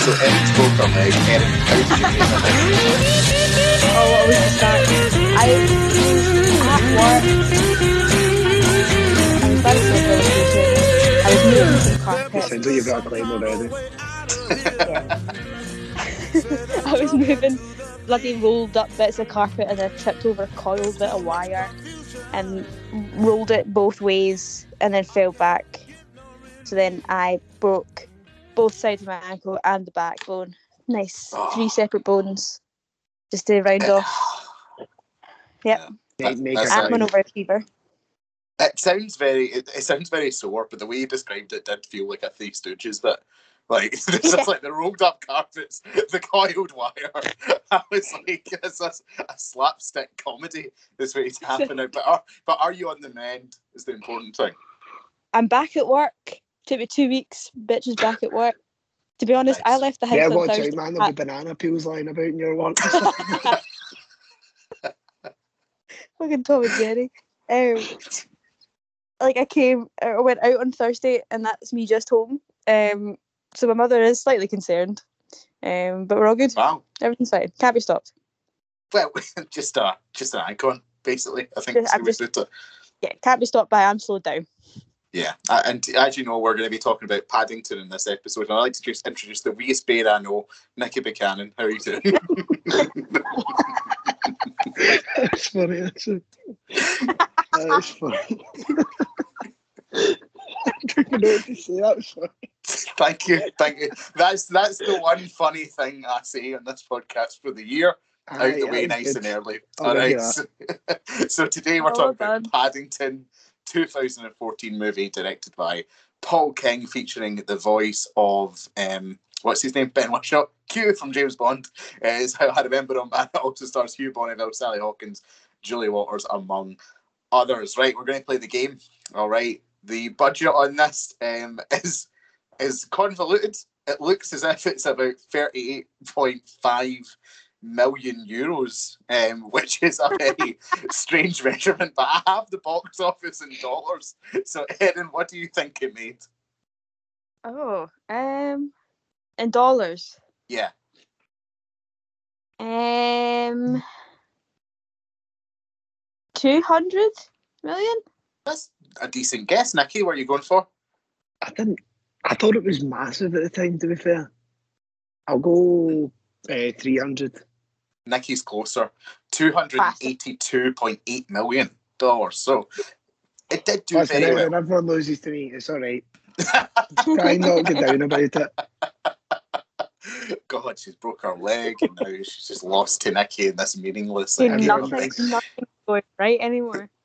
So Erin's broke her leg. Erin, how did you make? Oh, what was the start? I was at work. I was very sorry I was moving some It carpet. sounds like you've got a claim already. I was moving bloody rolled up bits of carpet and I tripped over a coiled bit of wire and rolled it both ways and then fell back. So then I broke both sides of my ankle and the backbone. Nice. Ah. Three separate bones. Just to round off. Yep. Make, make That's a right. I'm an overachiever. It sounds very. It, it sounds very sore, but the way you described it did feel like a Three Stooges bit. Like this Yeah. is like the rolled up carpets, the coiled wire. I was like, it's a, a slapstick comedy. Is what is happening. But are but are you on the mend? Is the important thing. I'm back at work. Took me two weeks. Bitch is back at work. To be honest, I left the house Yeah, on watch Thursday. out, man. There'll be banana peels lying about in your work. Fucking Tom and Jerry. Um, like I came, I went out on Thursday, and that's me just home. Um, so my mother is slightly concerned, um, but we're all good. Wow. Everything's fine. Can't be stopped. Well, just a just an icon, basically. I think Just- I'm just- Yeah, can't be stopped by I'm slowed down. Yeah, uh, and as you know, we're going to be talking about Paddington in this episode. And I'd like to just introduce the weeest bear I know, Nicky Buchanan. How are you doing? That's funny. That's, a, that's funny. I don't know what to say. That was funny. thank you, thank you. That's that's the one funny thing I say on this podcast for the year. Out Aye, the way, that nice good. and early. I'll All give you right. So, so today we're Well talking done. about Paddington, 2014 movie directed by Paul King, featuring the voice of um, what's his name, Ben Whishaw, Q from James Bond. Uh, is how I remember him. It also stars Hugh Bonneville, Sally Hawkins, Julie Walters, among others. Right, we're going to play the game. All right. The budget on this um, is is convoluted. It looks as if it's about 38.5 million euros, um, which is a very strange measurement. But I have the box office in dollars. So, Erin, what do you think it made? Oh, um, in dollars. Yeah, Um, two hundred million. that's a decent guess. Nicky, what are you going for? I didn't. I thought it was massive at the time. To be fair, I'll go uh, three hundred. Nicky's closer, two hundred eighty-two point eight million dollars. So it did do Listen, very when well. everyone loses to me, it's all right. Try and not get down about it. God, she's broke her leg, and now she's just lost to Nicky in this meaningless. So like, everyone nothing, thinks- nothing going right anymore.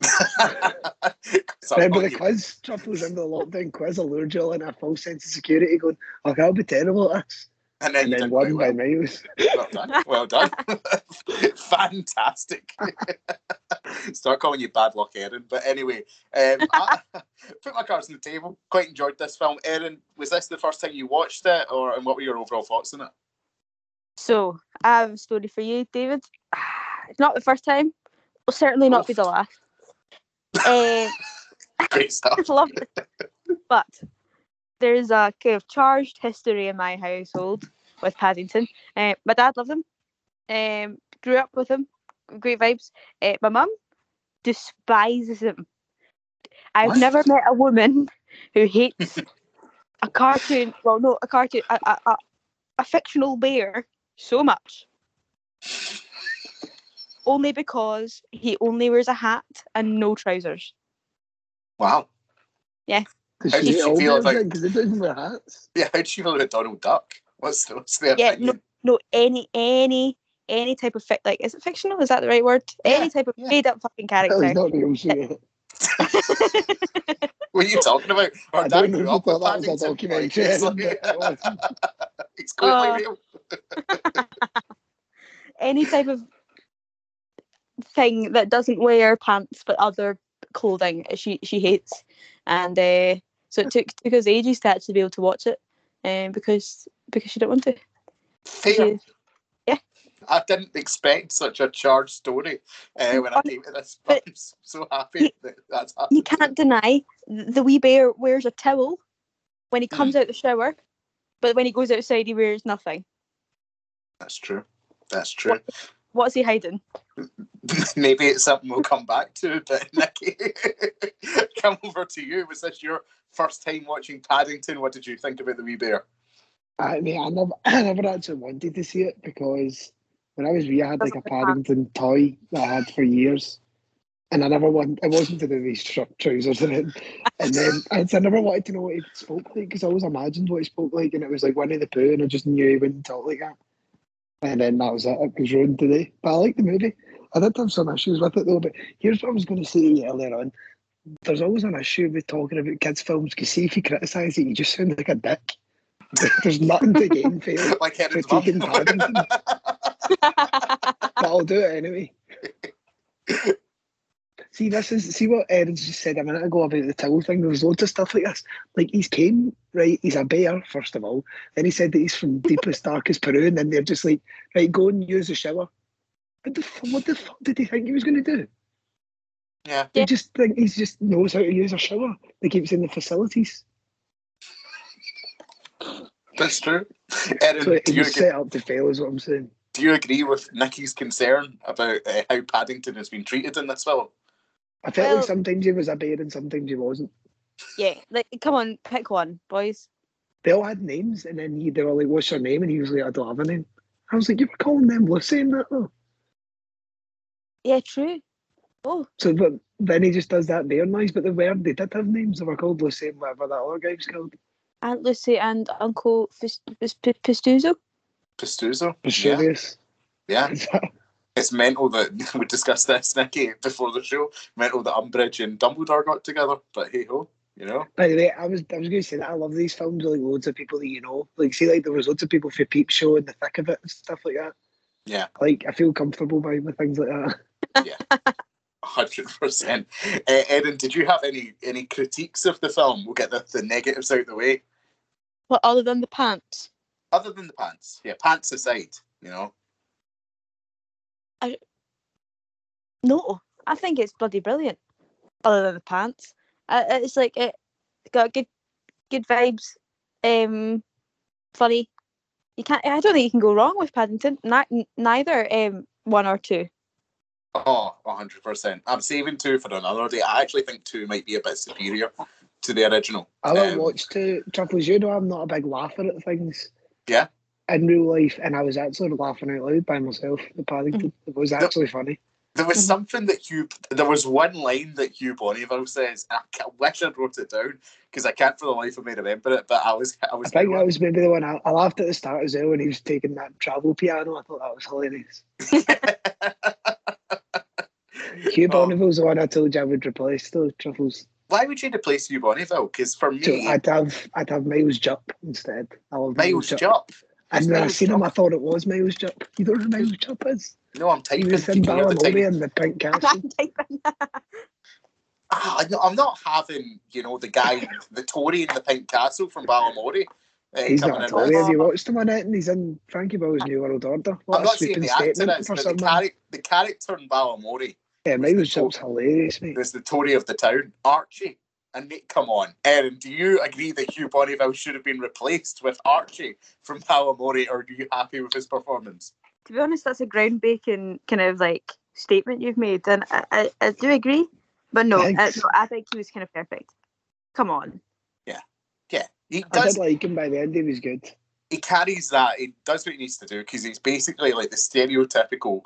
So Remember the give- quiz? Truffles, remember the lockdown quiz? I lured you all in a false sense of security going, oh, okay, I'll be terrible at this. And then, And you then did won by well. miles. Well done. Well done. Fantastic. Start calling you bad luck, Erin. But anyway, um, I, put my cards on the table. Quite enjoyed this film. Erin, was this the first time you watched it, or and what were your overall thoughts on it? So I have a story for you, David. It's not the first time. Will certainly not be the last. Uh, Great stuff. Love it. But there's a kind of charged history in my household with Paddington. Uh, my dad loved him. Um, grew up with him. Great vibes. Uh, my mum despises him. I've What? never met a woman who hates a cartoon. Well, no, a cartoon, a, a, a, a fictional bear so much. Only because he only wears a hat and no trousers. Wow. Yeah. How she did hate you all feel about- Because they don't wear hats. Yeah, how do you feel about Donald Duck? What's the, what's the Yeah, opinion? no, any any any type of fic like is it fictional? Is that the right word? any type of yeah. made up fucking That was character. not real shit. What are you talking about? Our I dad don't know grew up that was a documentary. it's, like, it's clearly Uh, real. any type of thing that doesn't wear pants but other clothing she she hates. And uh, so it took took us ages to actually be able to watch it. Um, because because she didn't want to. Fair. She- I didn't expect such a charged story uh, when I came to this. But I'm so happy that that's happened. you can't deny the wee bear wears a towel when he comes out the shower But when he goes outside, he wears nothing. That's true. That's true. What's he hiding? Maybe it's something we'll come back to, but Nikki, come over to you. Was this your first time watching Paddington? What did you think about the wee bear? I mean, I never, I never actually wanted to see it because when I was wee, I had like a Paddington toy that I had for years, and I never want. It wasn't to do with short trousers and then, and then I, I never wanted to know what he spoke like because I always imagined what he spoke like, and it was like Winnie the Pooh, and I just knew he wouldn't talk like that. And then that was it. It was ruined today. But I like the movie. I did have some issues with it though. But here's what I was going to say earlier on. There's always an issue with talking about kids' films because see if you criticise it, you just sound like a dick. There's nothing to gain for you. Like critiquing mum. But I'll do it anyway. See, this is see what Erin's just said a minute ago about the towel thing. There was loads of stuff like this. Like he's came right. He's a bear first of all. Then he said that he's from deepest darkest Peru, and then they're just like, right, go and use the shower. What the what the fuck did he think he was going to do? yeah. He Yeah. just think he just knows how to use a shower. They keep in the facilities, That's true. Erin, so do you, agree, set up to fail. Is what I'm saying. do you agree with Nikki's concern about uh, how Paddington has been treated in this film? I felt Well- like sometimes he was a bear and sometimes he wasn't. yeah, like come on, pick one, boys. They all had names, and then he, they were like, "What's your name?" And he was like, "I don't have a name." I was like, "You were calling them Lucy and that though." Yeah, true. Oh, So, but then he just does that bear noise. But they were they did have names. They were called Lucy and whatever that other guy was called. Aunt Lucy and Uncle Fis- Fis- Fis- Pistuzo. Pistuzo? Yeah. Yeah. It's mental that we discussed this, Nikki, before the show. Mental that Umbridge and Dumbledore got together, but hey ho, you know? By the way, I was I was going to say that I love these films. Like loads of people that you know, like see, like there was loads of people for Peep Show in the thick of it and stuff like that. Yeah. Like I feel comfortable by with things like that. Yeah. hundred percent. Uh, Erin, did you have any any critiques of the film? We'll get the, the negatives out of the way. What other than the pants? Other than the pants, yeah, pants aside, you know. No, I think it's bloody brilliant. Other than the pants, uh, it's like it got good, good vibes. Um, funny. You can't. I don't think you can go wrong with Paddington. Ni- neither um one or two. Oh, hundred percent. I'm saving two for another day. I actually think two might be a bit superior to the original. I don't Um, watch two Truffles. You know, I'm not a big laugher at things. Yeah. In real life, and I was actually laughing out loud by myself. The Paddington. It was actually funny. There was Mhm. something that Hugh. There was one line that Hugh Bonneville says. and I wish I'd wrote it down because I can't for the life of me remember it. But I was, I was. I think that was maybe the one I, I laughed at the start as well when he was taking that travel piano. I thought that was hilarious. Hugh Oh. Bonneville's the one I told you I would replace the Truffles. Why would you replace Hugh Bonneville? Because for So me, I'd have I'd have Miles Jupp instead. I love Miles Jupp. And when I Miles seen him, I thought it was Miles Jupp. You don't know who Miles Jupp is? No, I'm He typing. was Can in you hear the and the Pink Castle. Ah, I know- I'm not having, you know, the guy, the Tory in the Pink Castle from Balamory. Uh, He's not a in Tory. Have you watched him on it? And he's in Frankie Boyle's New World Order. What I'm not saying the actor statement is, but the, someone. chari- the character in Balamory Yeah, Miles Jupp's hilarious, mate. was the Tory of the town, Archie. And Nick, come on, Erin, do you agree that Hugh Bonneville should have been replaced with Archie from Balamory, or are you happy with his performance? to be honest, that's a groundbreaking kind of like statement you've made, and I, I, I do agree. But no, uh, Thanks. no, I think he was kind of perfect. Come on. Yeah, yeah. he does. I did like him by the end. He was good. he carries that. He does what he needs to do because he's basically like the stereotypical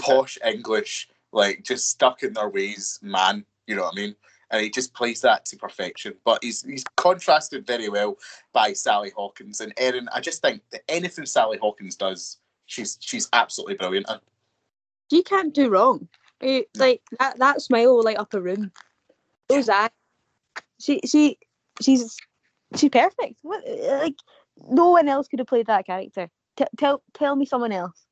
posh English, like just stuck in their ways man. You know what I mean? And he just plays that to perfection. But he's he's contrasted very well by Sally Hawkins and Erin. I just think that anything Sally Hawkins does, she's she's absolutely brilliant. And You can't do wrong. Eh, like that, that smile will light up a room. Those eyes. She she she's she's perfect. What like no one else could have played that character. T- tell tell me someone else.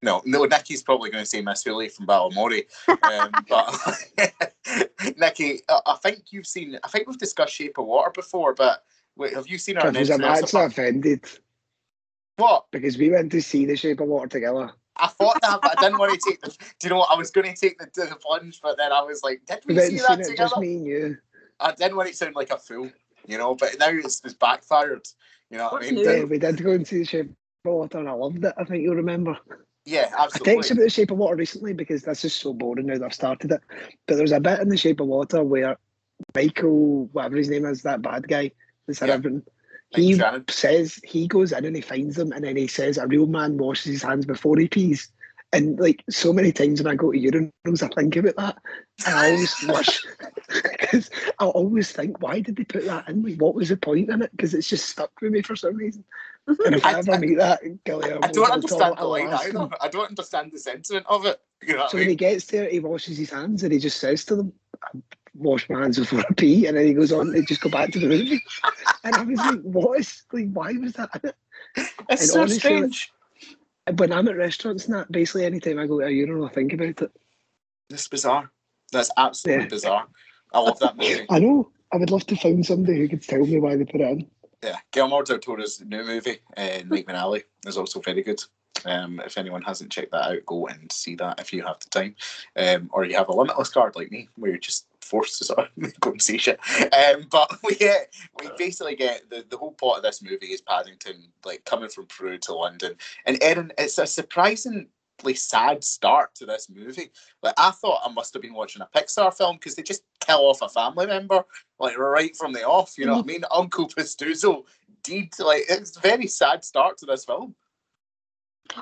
No, no, Nicky's probably going to say Miss Hoolie from Balamory. Um, but Nicky, I I think you've seen. I think we've discussed Shape of Water before, but wait, have you seen our Truffles, I'm next actually offended What? because we went to see The Shape of Water together. I thought that, but I didn't want to take the. Do you know what? I was going to take the, the plunge, but then I was like, did We we see that it, together? just me and you. I didn't want it to sound like a fool, you know. But now it's, it's backfired. You know what What's I mean? new? Yeah, we did go and see the Shape of Water, and I loved it. I think you'll remember. Yeah, absolutely. I texted about the Shape of Water recently because this is so boring now that I've started it. But there's a bit in the Shape of Water where Michael, whatever his name is, that bad guy, that's Yeah. everything. He says he goes in and he finds them, and then he says a real man washes his hands before he pees. And like so many times when I go to urinals, I think about that, and I always wish because I always think, why did they put that in? Like, what was the point in it? Because it's just stuck with me for some reason. Mm-hmm. And if I, I- ever meet that Guillermo, I don't understand the line either. I don't understand the sentiment of it. You know So I when he gets there, he washes his hands and he just says to them, "I wash my hands before I pee, and then he goes on to just go back to the movie. and I was like, what is like why was that? It's and so honestly, strange. Uh, when I'm at restaurants and that, basically anytime I go to a urinal, I think about it. That's bizarre. That's absolutely Yeah. bizarre. I love that movie. I know. I would love to find somebody who could tell me why they put it in. Yeah, Guillermo del Toro's new movie, uh, Nightmare Alley, is also very good. Um, if anyone hasn't checked that out, go and see that if you have the time, um, or you have a limitless card like me, where you're just forced to sort of go and see shit. Um, but we get, we basically get the, the whole plot of this movie is Paddington like coming from Peru to London, and Erin, it's a surprisingly sad start to this movie. Like I thought I must have been watching a Pixar film because they just kill off a family member like right from the off. You know what I mean? Uncle Pastuzo did like it's a very sad start to this film.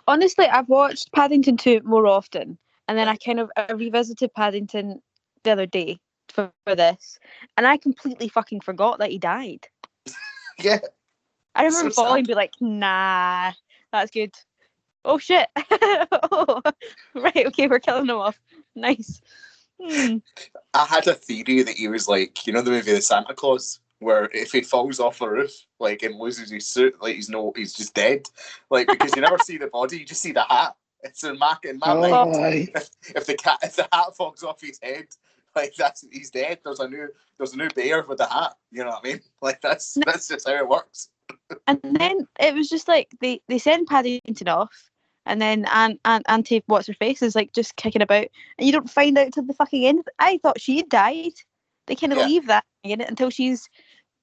Honestly, I've watched Paddington 2 more often, and then I kind of I revisited Paddington the other day for, for this, and I completely fucking forgot that he died. Yeah, I remember sad. falling and be like, nah, that's good. Oh shit. oh, right, okay, we're killing him off. Nice. Hmm. I had a theory that he was like, you know, the movie The Santa Claus, where if he falls off a roof, like and loses his suit, like he's no, he's just dead. Like because you never see the body, you just see the hat. It's in my in my Oh, mind. If, if the cat, if the hat falls off his head, like that's he's dead. There's a new, there's a new bear with the hat. You know what I mean? Like that's that's just how it works. And then it was just like they, they send Paddington off, and then Aunt, Aunt Auntie what's her face is like just kicking about, and you don't find out till the fucking end. I thought she had died. They kind of Yeah. leave that in it until she's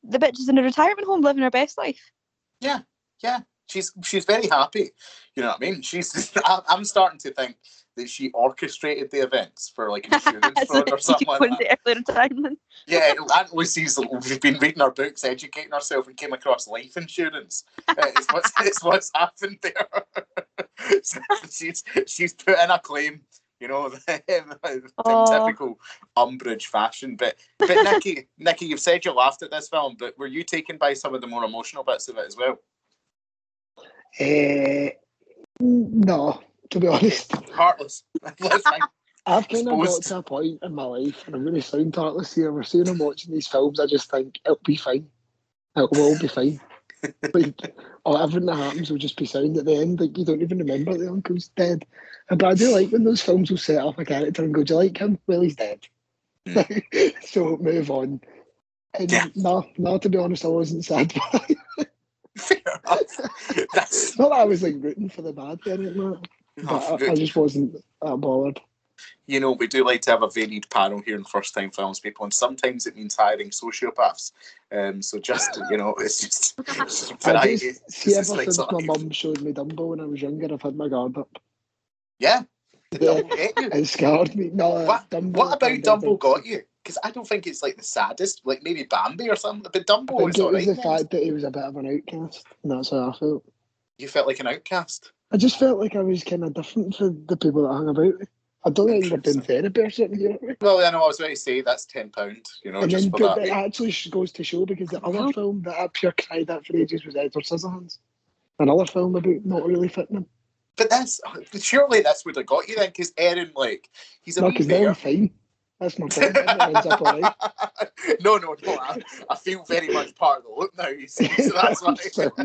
the bitch is in a retirement home living her best life. Yeah, yeah. she's she's very happy. You know what I mean? She's. I'm I'm starting to think that she orchestrated the events for like insurance fraud or something could like that. into early retirement. Yeah, Aunt Lucy's. We've been reading our books, educating ourselves, and came across life insurance. Uh, it's, what's, it's what's happened there. So she's she's put in a claim. You know, in typical Umbridge fashion. But but Nikki, Nikki, you've said you laughed at this film, but were you taken by some of the more emotional bits of it as well? Eh, no, to be honest. Heartless. I've kind of got to a point in my life, and I'm going to sound heartless here. We're seeing I'm watching these films, I just think it'll be fine. It will be fine. like, oh, everything that happens will just be sound at the end. Like, you don't even remember the uncle's dead. Uh, but I do like when those films will set up a character and go, Do you like him? Well, he's dead. Hmm. so move on. And Yeah. no, no, to be honest, I wasn't sad. Fair enough. That's Not that I was like rooting for the bad there, no, I, I just wasn't that bothered. you know, we do like to have a varied panel here in first time films people, and sometimes it means hiring sociopaths. Um, so just you know, it's just, it's just I variety. just see ever like since sort my mum showed me Dumbo when I was younger, I've had my guard up. Yeah, Yeah, it scared me. No, What, Dumbo. what about Dumbo got you? Because I don't think it's like the saddest, like maybe Bambi or something. But I Dumbo think is it was the fact that he was a bit of an outcast, and that's how I felt. You felt like an outcast. I just felt like I was kind of different from the people that hung about me. I don't think they're doing therapy or something, you know what I mean? Well, I know I was going to say that's ten pound. You know, and just then for but that. it actually sh- goes to show because the other oh. film that I pure cried at for ages was Edward Scissorhands. Another film about not really fitting him. But that's surely that's would have got you then, because Erin, like, he's a No, wee because bear. they're fine. That's my point. It ends up all right. no, no, no. I, I feel very much part of the look now. You see, so that's why.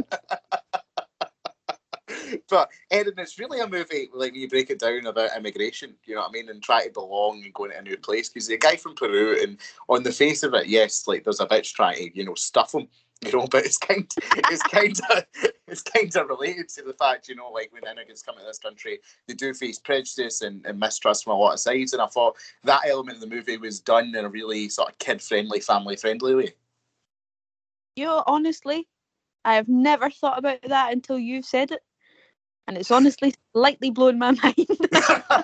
But Erin, it's really a movie like when you break it down about immigration. You know what I mean, and try to belong and going to a new place. Because the guy from Peru, and on the face of it, yes, like there's a bitch trying to you know stuff him. You know, but it's kind, it's kind of, it's kind of related to the fact, you know, like when immigrants come to this country, they do face prejudice and, and mistrust from a lot of sides. And I thought that element of the movie was done in a really sort of kid-friendly, family-friendly way. You know, honestly, I have never thought about that until you've said it. And it's honestly slightly blown my mind.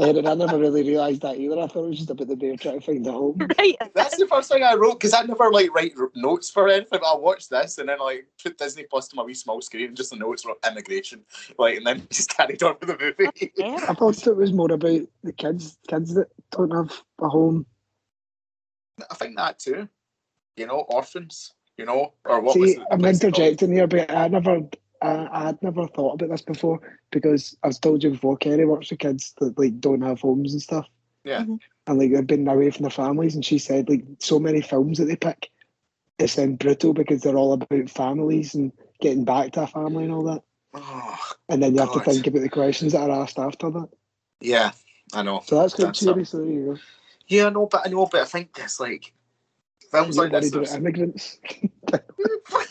Erin, I never really realised that either. I thought it was just about the bear trying to find a home. right? That's the first thing I wrote because I never like write notes for anything. I watched this and then like put Disney Plus to my wee small screen and just the notes for immigration, like, and then just carried on with the movie. Yeah. I thought it was more about the kids, kids that don't have a home. I think that too. You know, orphans. You know, or what was See, I'm interjecting here, but I never, I, I had never thought about this before because I've told you before, Kerry works with kids that like don't have homes and stuff. Yeah. Mhm. And like they've been away from their families, and she said like so many films that they pick, it's then brutal because they're all about families and getting back to a family and all that. Oh, And then you have to think about the questions that are asked after that. yeah, I know. So that's quite That's cheery. So there you go. Yeah, I know, but I know, but I think it's like films like this. are- immigrants.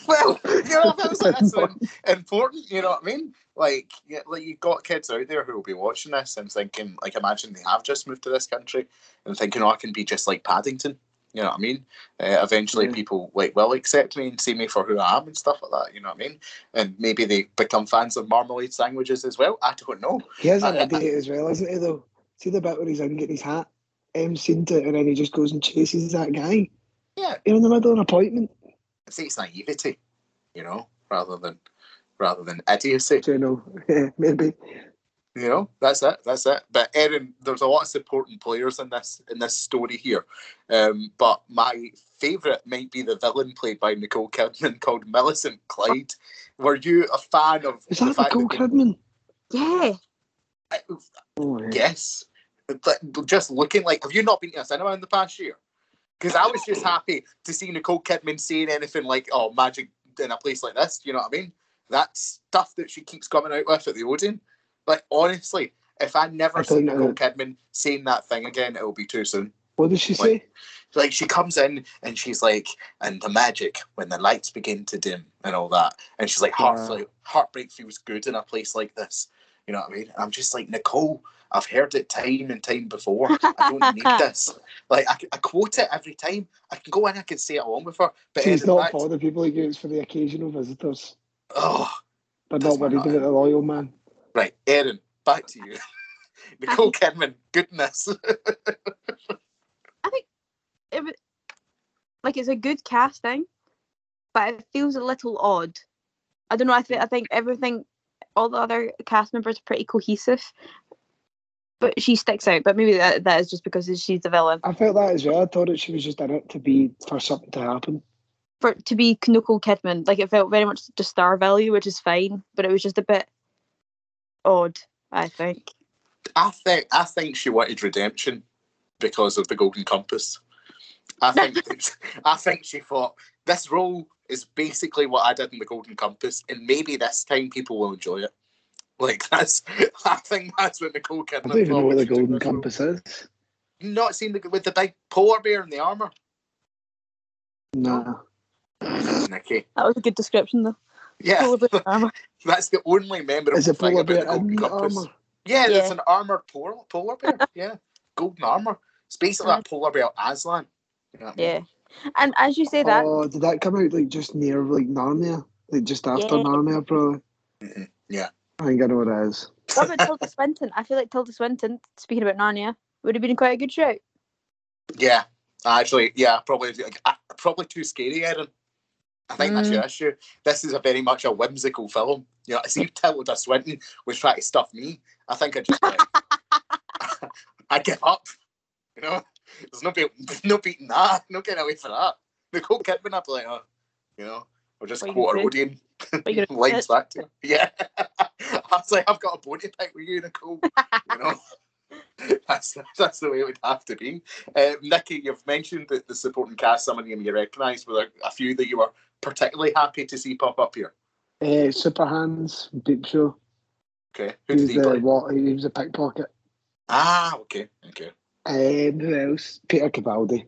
well, you know, films like this are important. You know what I mean? Like, yeah, like you've got kids out there who will be watching this and thinking, like, imagine they have just moved to this country and thinking, oh, I can be just like Paddington. You know what I mean? Uh, eventually, Yeah. people like will accept me and see me for who I am and stuff like that. You know what I mean? And maybe they become fans of marmalade sandwiches as well. I don't know. He is an idiot as well, isn't he? Though, see the bit where he's in getting his hat um, seen to, and then he just goes and chases that guy. Yeah. You're in the middle of an appointment. I say it's naivety, you know, rather than rather than idiocy. So, you know, yeah, maybe. You know, that's it. That's it. But Erin, there's a lot of supporting players in this in this story here. Um, but my favourite might be the villain played by Nicole Kidman called Millicent Clyde. Were you a fan of Is that Nicole that Kidman? Yeah. they- Oh, yeah. Yes. But just looking like have you not been to a cinema in the past year? Because I was just happy to see Nicole Kidman saying anything like, oh, magic in a place like this, you know what I mean? That stuff that she keeps coming out with at the Odeon. Like honestly, if I never I see don't know. Nicole Kidman saying that thing again, it'll be too soon. What did she Like- say? Like she comes in and she's like, and the magic when the lights begin to dim and all that, and she's like, Yeah. heartbreak, heartbreak feels good in a place like this. You know what I mean? I'm just like Nicole. I've heard it time and time before. I don't need this. Like I, I quote it every time. I can go in, I can say it along with her. But She's Erin, not back- for the people he gets for the occasional visitors, oh, but That's not worried about the loyal man. right, Erin, back to you. Nicole Kidman, goodness. I think it was like it's a good casting, but it feels a little odd. I don't know. I think I think everything, all the other cast members are pretty cohesive, but she sticks out. But maybe that, that is just because she's the villain. I felt that as well. I thought that she was just in it to be for something to happen. For to be Knuckle Kidman, like it felt very much just star value, which is fine, but it was just a bit odd. I think. I think I think she wanted redemption because of the Golden Compass. I think I think she thought this role is basically what I did in the Golden Compass, and maybe this time people will enjoy it. Like that's, I think that's what Nicole Kidman. I don't even know what the Golden. Compass is. Not seen the with the big polar bear and the armor, No. Nikki. That was a good description, though. Yeah, Polar bear armor. that's the only memorable Is it thing polar about bear the Golden in Compass. armour? Yeah, Yeah. it's an armored polar polar bear. yeah, golden armor. It's basically a polar bear Aslan. You know I mean? Yeah, and as you say that, Oh, did that come out like just near like Narnia? Like just after Yeah. Narnia, probably? Mhm. Yeah. I think I know what it is. what about Tilda Swinton? I feel like Tilda Swinton, speaking about Narnia, would have been quite a good shout. Yeah, actually, yeah, probably like, probably too scary, Erin. I think that's your mm. issue. This is a very much a whimsical film. You know, I see if Tilda Swinton was trying to stuff me, I think I just like, I give up. You know, there's no beat, no beating that, no getting away from that. Nicole Kidman, I'd be like, oh, you know, I'll just What you quote her gonna Odeon What lines back to. Yeah, I was like, I've got a bone to pick with you, Nicole. you know. That's that's the way it would have to be. Uh, Nikki, you've mentioned that the supporting cast, some of them you recognise, were there a few that you were particularly happy to see pop up here? Uh, Super Hans, Peep Show. Okay, who He did was he the play? what? He was a pickpocket. Ah, okay, okay. Um, who else? Peter Capaldi.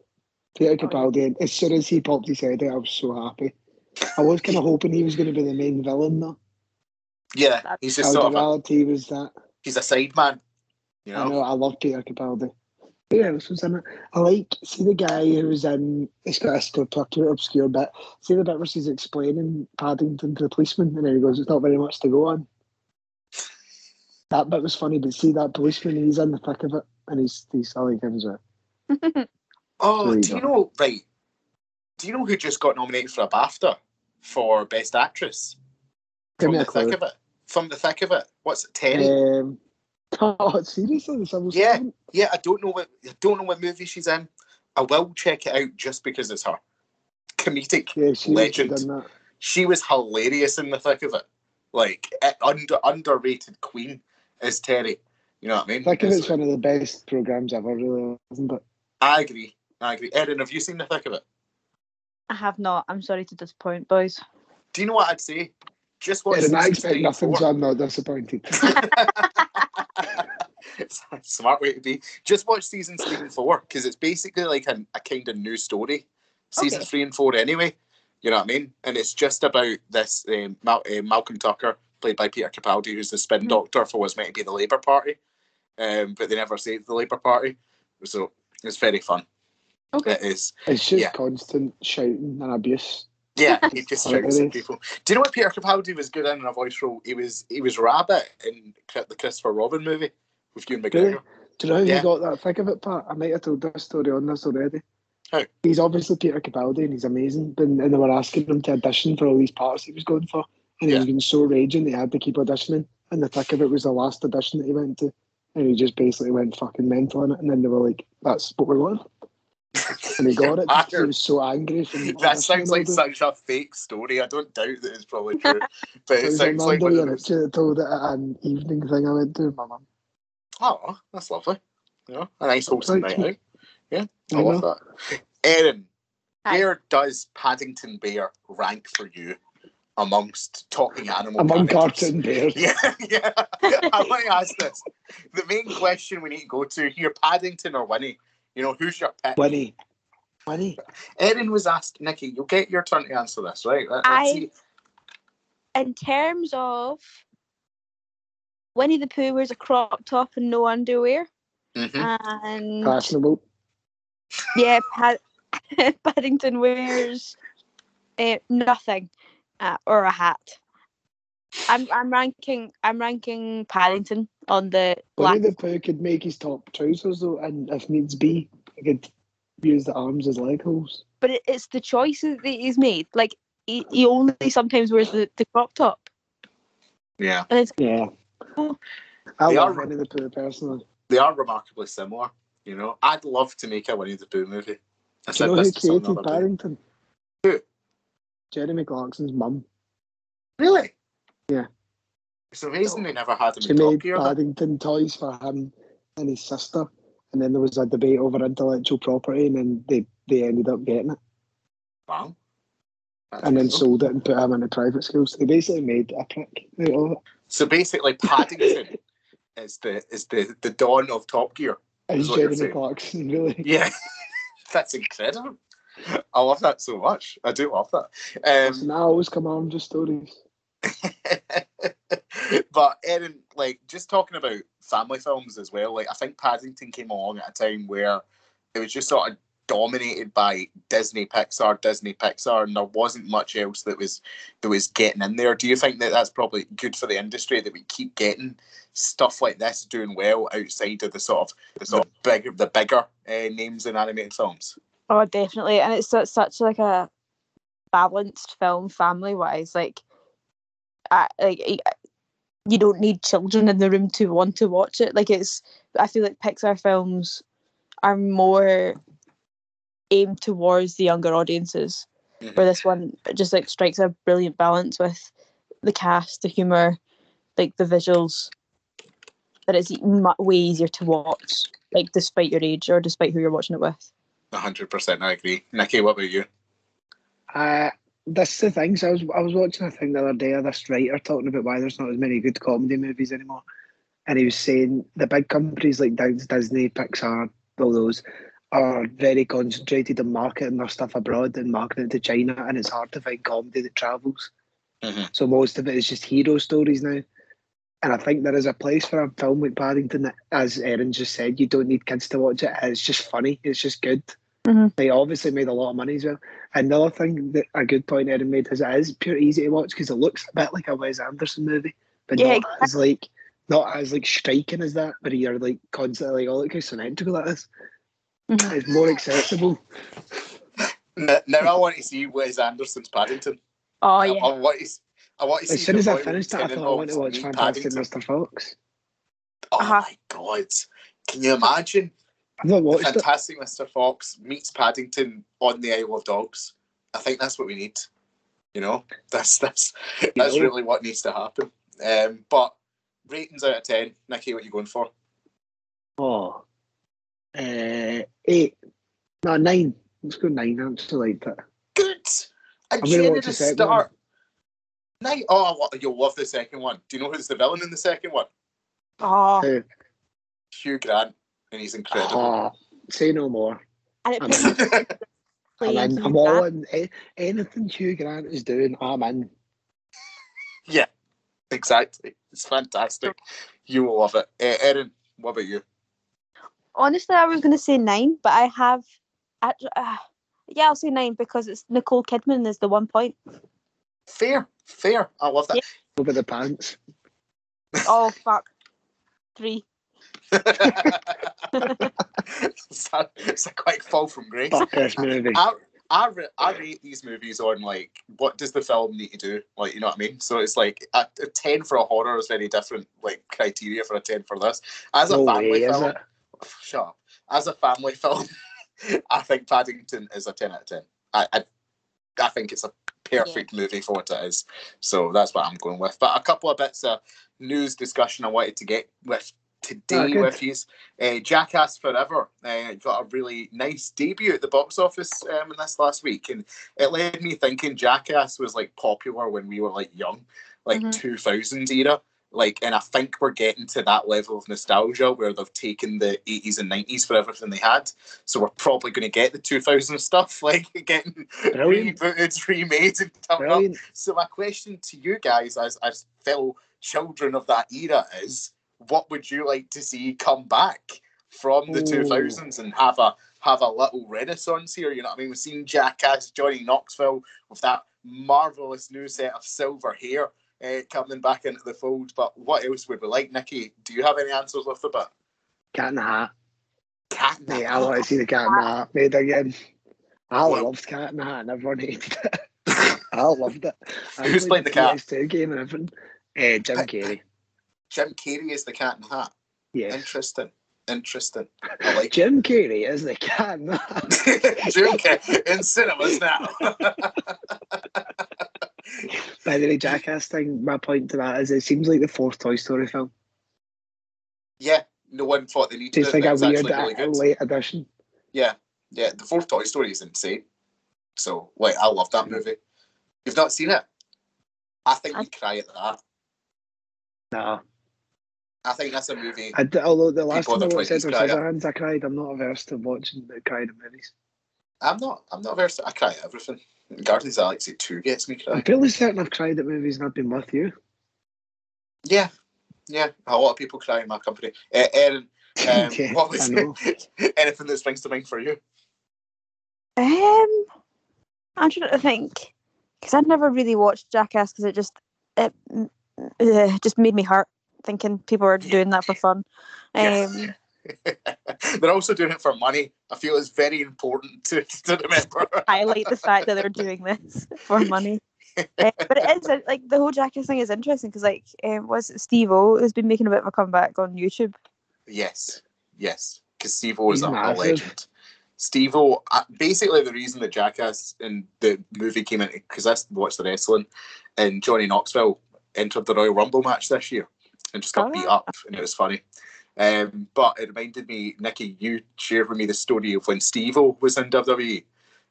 Peter Capaldi. And as soon as he popped his head out, I was so happy. I was kind of hoping he was going to be the main villain, though. Yeah, he's just sort of a, reality was that. he's a side man. You I know, know. I love Peter Capaldi. Who else was in it? I like see the guy who was in. It's got a spectacular obscure bit. See the bit where she's explaining Paddington to the policeman, and then he goes, "It's not very much to go on." That bit was funny, but see that policeman, he's in the thick of it, and he's he's I like him as well. Oh, you do you know? Right. Do you know who just got nominated for a BAFTA for Best Actress? Give From me the a clue. Thick of it. From the thick of it. What's it? Terry. Um, oh, seriously, the civil Yeah. servant? Yeah, I don't know what I don't know what movie she's in. I will check it out just because it's her. Comedic yeah, she legend. done that. She was hilarious in the thick of it. Like under underrated queen is Terry. You know what I mean? Thick of It's- it's one of the best programs ever, really, isn't it? I agree. I agree. Erin, have you seen the thick of it? I have not. I'm sorry to disappoint, boys. Do you know what I'd say? Just watch Yeah, and I season expect three and nothing, four. so I'm not disappointed. it's a smart way to be. Just watch seasons three and four because it's basically like a, a kind of new story. Season Okay. three and four, anyway. You know what I mean? And it's just about this um, Mal- uh, Malcolm Tucker, played by Peter Capaldi, who's the spin Mhm. doctor for what's meant to be the Labour Party, um, but they never say it's the Labour Party. So it's very fun. Okay. It is. It's just Yeah. constant shouting and abuse. Yeah, he just Sorry, shouts it at is. people. Do you know what Peter Capaldi was good in in a voice role? He was he was Rabbit in the Christopher Robin movie with Ewan McGregor. Really? Do you know how Yeah. he got that thick of it, Pat? I might have told this story on this already. How? He's obviously Peter Capaldi and he's amazing, but, and they were asking him to audition for all these parts he was going for, and he Yeah. was being so raging they had to keep auditioning. And the thick of it was the last audition that he went to, and he just basically went fucking mental on it. And then they were like, "That's what we want," and he got it. 'cause He was so angry. From that sounds like all such a fake story. I don't doubt that it's probably true, but It it sounds like Amanda one of and those. Richard that told it at an evening thing I went to with my mum. Oh, that's lovely. Yeah, know, a nice wholesome Thank night out. Yeah, I You love that. Erin, where does Paddington Bear rank for you amongst talking animal Among characters? cartoon bears. Yeah, yeah. I want to ask this. The main question we need to go to here: Paddington or Winnie? You know, who's your pick? Winnie. Winnie. Erin was asked, Nikki, you'll get your turn to answer this, right? Let- let's I- see. In terms of Winnie the Pooh wears a crop top and no underwear, Mhm. and Fashionable. yeah, Pad- Paddington wears uh, nothing uh, or a hat. I'm I'm ranking I'm ranking Paddington on the black. Winnie the Pooh could make his top trousers though, and if needs be, he could use the arms as leg holes. but it, it's the choices that he's made. Like he, he only sometimes wears the, the crop top, Yeah, and it's Yeah. I They love are- Winnie the Pooh personally. they are remarkably similar. You know, I'd love to make a Winnie the Pooh movie. I Do said you know who this to someone created the other day. Paddington? Who? Jeremy Clarkson's mum. Really? Yeah. It's amazing they never had him She made though. Paddington toys for him and his sister. And then there was a debate over intellectual property and then they, they ended up getting it Wow. That's and then cool. sold it and put him into private schools. They basically made a prick out of it. So basically, Paddington is the is the the dawn of Top Gear. You're Jeremy. Clarkson, really. Yeah, that's incredible. I love that so much. I do love that. Um, Listen, I always come armed just stories. but Erin, like just talking about family films as well, like I think Paddington came along at a time where it was just sort of dominated by Disney Pixar, Disney Pixar, and there wasn't much else that was that was getting in there. Do you think that that's probably good for the industry that we keep getting stuff like this doing well outside of the sort of the sort of bigger the bigger uh, names in animated films? oh definitely, and it's such, such like a balanced film family wise. Like, I, like you don't need children in the room to want to watch it. Like it's, I feel like Pixar films are more aimed towards the younger audiences. Mhm. Where this one just like strikes a brilliant balance with the cast, the humor, like the visuals. That it's mu- way easier to watch, like despite your age or despite who you're watching it with. hundred percent, I agree. Nikki, what about you? Uh, that's the thing. So I was I was watching a thing the other day of this writer talking about why there's not as many good comedy movies anymore, and he was saying the big companies like Dis- Disney, Pixar, all those are very concentrated on marketing their stuff abroad and marketing to China, and it's hard to find comedy that travels. Mhm. So most of it is just hero stories now. And I think there is a place for a film like Paddington that, as Erin just said, you don't need kids to watch it. It's just funny. It's just good. Mhm. They obviously made a lot of money as well. Another thing that a good point Erin made is it is pure easy to watch because it looks a bit like a Wes Anderson movie, but Yeah, not as like not as like striking as that. But you're like constantly like, oh look how symmetrical that is. Mhm. It's more accessible. N- Now I want to see Wes Anderson's Paddington. Oh yeah. I want to. s- I want to see. As soon as I finished it, I thought I want to watch Fantastic Paddington. Mr. Fox. Oh Uh-huh. my god! Can you imagine? I've not watched it. Fantastic Mr. Fox meets Paddington on the Isle of Dogs. I think that's what we need. You know, that's that's that's know. really what needs to happen. Um, but ratings out of ten, Nikki, what are you going for? Oh, uh, eight. No, nine. Let's go nine. I actually liked it. Good. I'm And gonna Jenny watch the second start. Night. Oh, what- you'll love the second one. Do you know who's the villain in the second one? Oh, Who? Hugh Grant, and he's incredible. Oh, say no more. and it I'm in. I'm, in. I'm all in. Anything Hugh Grant is doing, I'm in. yeah, exactly. It's fantastic. You will love it. Uh, Erin, what about you? Honestly, I was going to say nine, but I have. act- Uh, yeah, I'll say nine because it's Nicole Kidman is the one point. Fair, fair. I love that. Over the pants. Oh fuck, three. It's, a, it's a quick fall from grace. Fuck this movie. I, I, ra- I rate these movies on like what does the film need to do? Like you know what I mean? So it's like a, a 10 for a horror is very different like criteria for a 10 for this. As a No family way, film shut up. As a family film I think Paddington is a 10 out of 10 I, I, I think it's a perfect movie for what it is. So that's what I'm going with. But a couple of bits of news discussion I wanted to get with today Oh, with you uh, Jackass Forever uh, got a really nice debut at the box office um, in this last week, and it led me thinking Jackass was like popular when we were like young, like Mhm. 2000s era. Like, and I think we're getting to that level of nostalgia where they've taken the 80s and 90s for everything they had. So we're probably going to get the 2000 stuff, like getting Brilliant. rebooted, remade, and coming up. So my question to you guys, as as fellow children of that era, is what would you like to see come back from the Ooh. two thousands and have a have a little renaissance here? You know what I mean? We've seen Jackass, Johnny Knoxville with that marvelous new set of silver hair uh, coming back into the fold. But what else would we like, Nikki? Do you have any answers off the bat? Cat in the Hat. Cat in the Mate, I want to see the Cat in the Hat made again. I Well- loved Cat in the Hat and everyone hated it. I loved it. I Who's played playing the cat? PS2 game and everything. Uh, Jim Carrey. Jim Carrey is the Cat in the Hat. Yeah. Interesting. Interesting. I like it. Jim Carrey is the cat in the hat. Jim Carrey in cinemas now. By the way, Jackass thing, my point to that is it seems like the fourth Toy Story film. yeah, no one thought they needed It's it. like a it's weird actually really good. late addition. Yeah, yeah. The fourth Toy Story is insane. So, like, I love that mm. movie. You've not seen it? I think you cry at that. No. I think that's a movie. I d although the last time I in watched 20s Edward Scissorhands, I cried. I'm not averse to watching the crying in movies. I'm not. I'm not very. I cry at everything. Guardians of the Galaxy Two gets me crying. I'm crying. fairly certain I've cried at movies and I've been with you. Yeah, yeah. A lot of people cry in my company. Uh, Erin, um, Yeah, what was I anything that springs to mind for you? Um, I'm trying to think because I'd never really watched Jackass because it just it uh, just made me hurt thinking people are doing that for fun. Yeah. Um, They're also doing it for money. I feel it's very important to, to remember. highlight the fact that they're doing this for money. Uh, but it is uh, like the whole Jackass thing is interesting because like um, was Steve O has been making a bit of a comeback on YouTube. Yes, yes, because Steve O is He's a, a legend. Steve O, uh, basically the reason that Jackass and the movie came into because I watched the wrestling, and Johnny Knoxville entered the Royal Rumble match this year and just got Oh. beat up, and it was funny. Um, but it reminded me, Nikki, you shared with me the story of when Steve O was in WWE.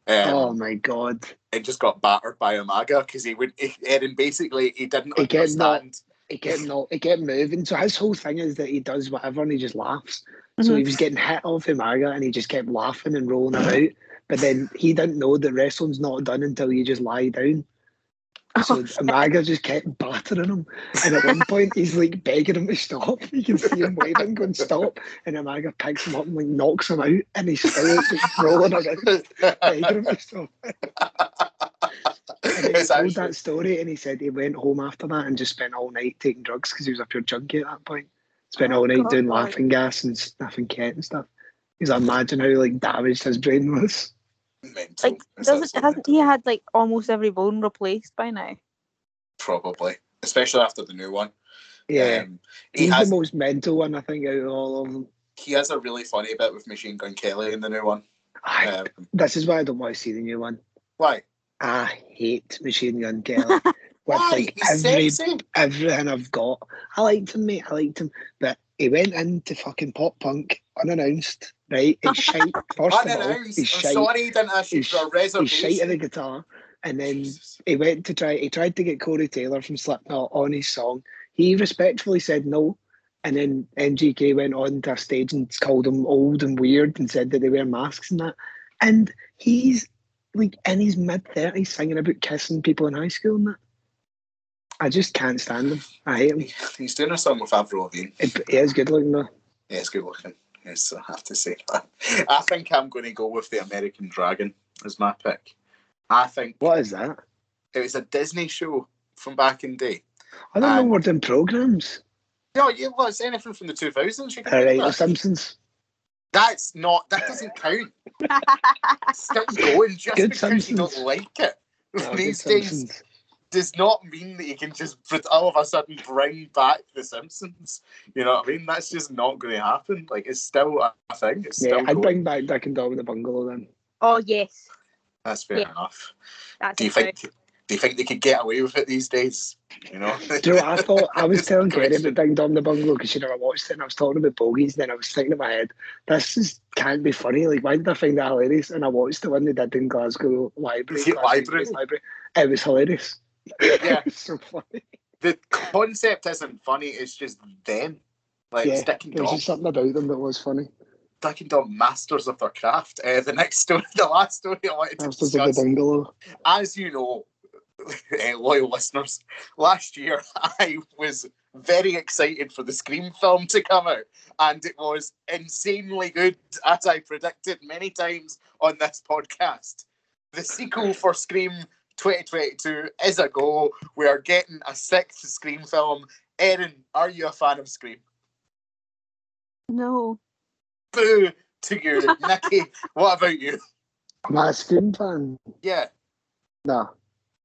Um, oh my god. and just got battered by Umaga because he would, he, and basically he didn't He get understand. He kept not he kept moving. So his whole thing is that he does whatever and he just laughs. So Mhm. he was getting hit off Umaga and he just kept laughing and rolling about. But then he didn't know that wrestling's not done until you just lie down. So Umaga just kept battering him. And at one point, he's like begging him to stop. You can see him waving, going, stop. And Umaga picks him up and like knocks him out. And he's still like, rolling around, begging him to stop. And he It's told actually- that story and he said he went home after that and just spent all night taking drugs because he was a pure junkie at that point. Spent Oh, all night God. doing laughing gas and sniffing cat and stuff. He's like, imagine how like damaged his brain was. Mental. Like, doesn't hasn't he had like almost every bone replaced by now? probably, especially after the new one. Yeah. Um, he He's has the most mental one, I think, out of all of them. he has a really funny bit with Machine Gun Kelly in the new one. Aye, Um, this is why I don't want to see the new one. why? I hate Machine Gun Kelly. With Why? like He's every sexy. everything I've got. I liked him, mate. I liked him. But he went into fucking pop punk unannounced, right? He's shite. First of all, Unannounced. he's I'm shite. sorry, he didn't ask you for a reservation. He's shite reservation. at the guitar. And then Jesus. he went to try he tried to get Corey Taylor from Slipknot on his song. He respectfully said no. And then MGK went on to a stage and called him old and weird and said that they wear masks and that. And he's like in his mid thirties singing about kissing people in high school and that. I just can't stand him. I hate him. He's doing a song with Avril Lavigne. He, he is good looking though. Yeah, it's good looking. Yes, I have to say that. I think I'm going to go with the American Dragon as my pick. I think What is that? it was a Disney show from back in the day. I don't know Um, we're doing programs. No, yeah, well, it's anything from the 2000s. You can All The. Simpsons. That's not, that doesn't count. It's still going just Good because you don't like it. Oh, good These days Simpsons. Does not mean that you can just all of a sudden bring back The Simpsons. You know what I mean? That's just not going to happen. Like, it's still a thing. It's Yeah, still I'd going. bring back Dick and Dom in the Bungalow then. Oh yes, That's fair Yeah. enough. that's Do you it. think? Do you think they could get away with it these days? You know. Do you know what I thought? I was telling Kerry Question. about Ding Dong the Bungalow because she never watched it, and I was talking about bogies, and then I was thinking in my head, this just can't be funny. Like, why did I find that hilarious? And I watched the one they did in Glasgow Library. Glasgow library. Library. It was hilarious. Yeah. so funny. the concept isn't funny. It's just them. Like Yeah, Dick and There was something about them that was funny. Dick and Dom, masters of their craft. Uh, the next story, the last story I wanted to Masters of the discuss. Bungalow. as you know, uh, loyal listeners, last year I was very excited for the Scream film to come out, and it was insanely good, as I predicted many times on this podcast. The sequel for Scream 2022 is a go. We are getting a sixth Scream film. Erin, are you a fan of Scream? No. Boo to you, Nikki. What about you? Am I a Scream fan? Yeah, No.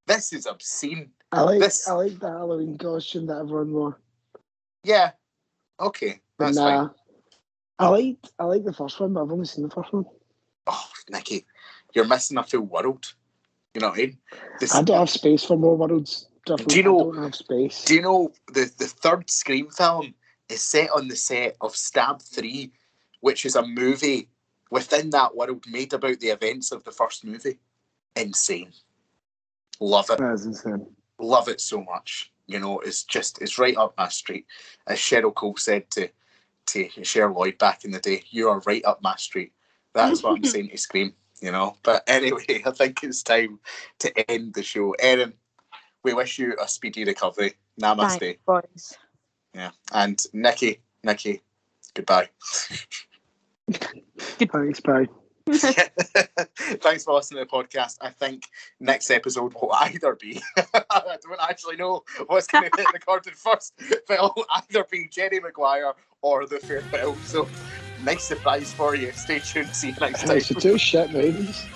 this is obscene. I like This- I like the Halloween costume that everyone wore. Yeah, okay, But that's fine. nah. I like I like the first one, but I've only seen the first one. Oh, Nikki, you're missing a full world. You know what I mean? This, I don't have space for more worlds. Jeff. Do you know- I don't have space. do you know the, the third Scream film is set on the set of Stab 3, which is a movie within that world made about the events of the first movie? Insane. Love it. That's insane. Love it so much. You know, it's just, it's right up my street. As Cheryl Cole said to, to Cher Lloyd back in the day, you are right up my street. That's what I'm saying to Scream, you know. But anyway, I think it's time to end the show. Erin, we wish you a speedy recovery. Namaste. Thanks, boys. Yeah. And Nikki, Nikki, goodbye. Thanks, bye. Thanks for listening to the podcast. I think next episode will either be I don't actually know what's going to get recorded first, but it'll either be Jerry Maguire or the farewell. So nice surprise for you. Stay tuned. See you next time. Thanks for two shit movies.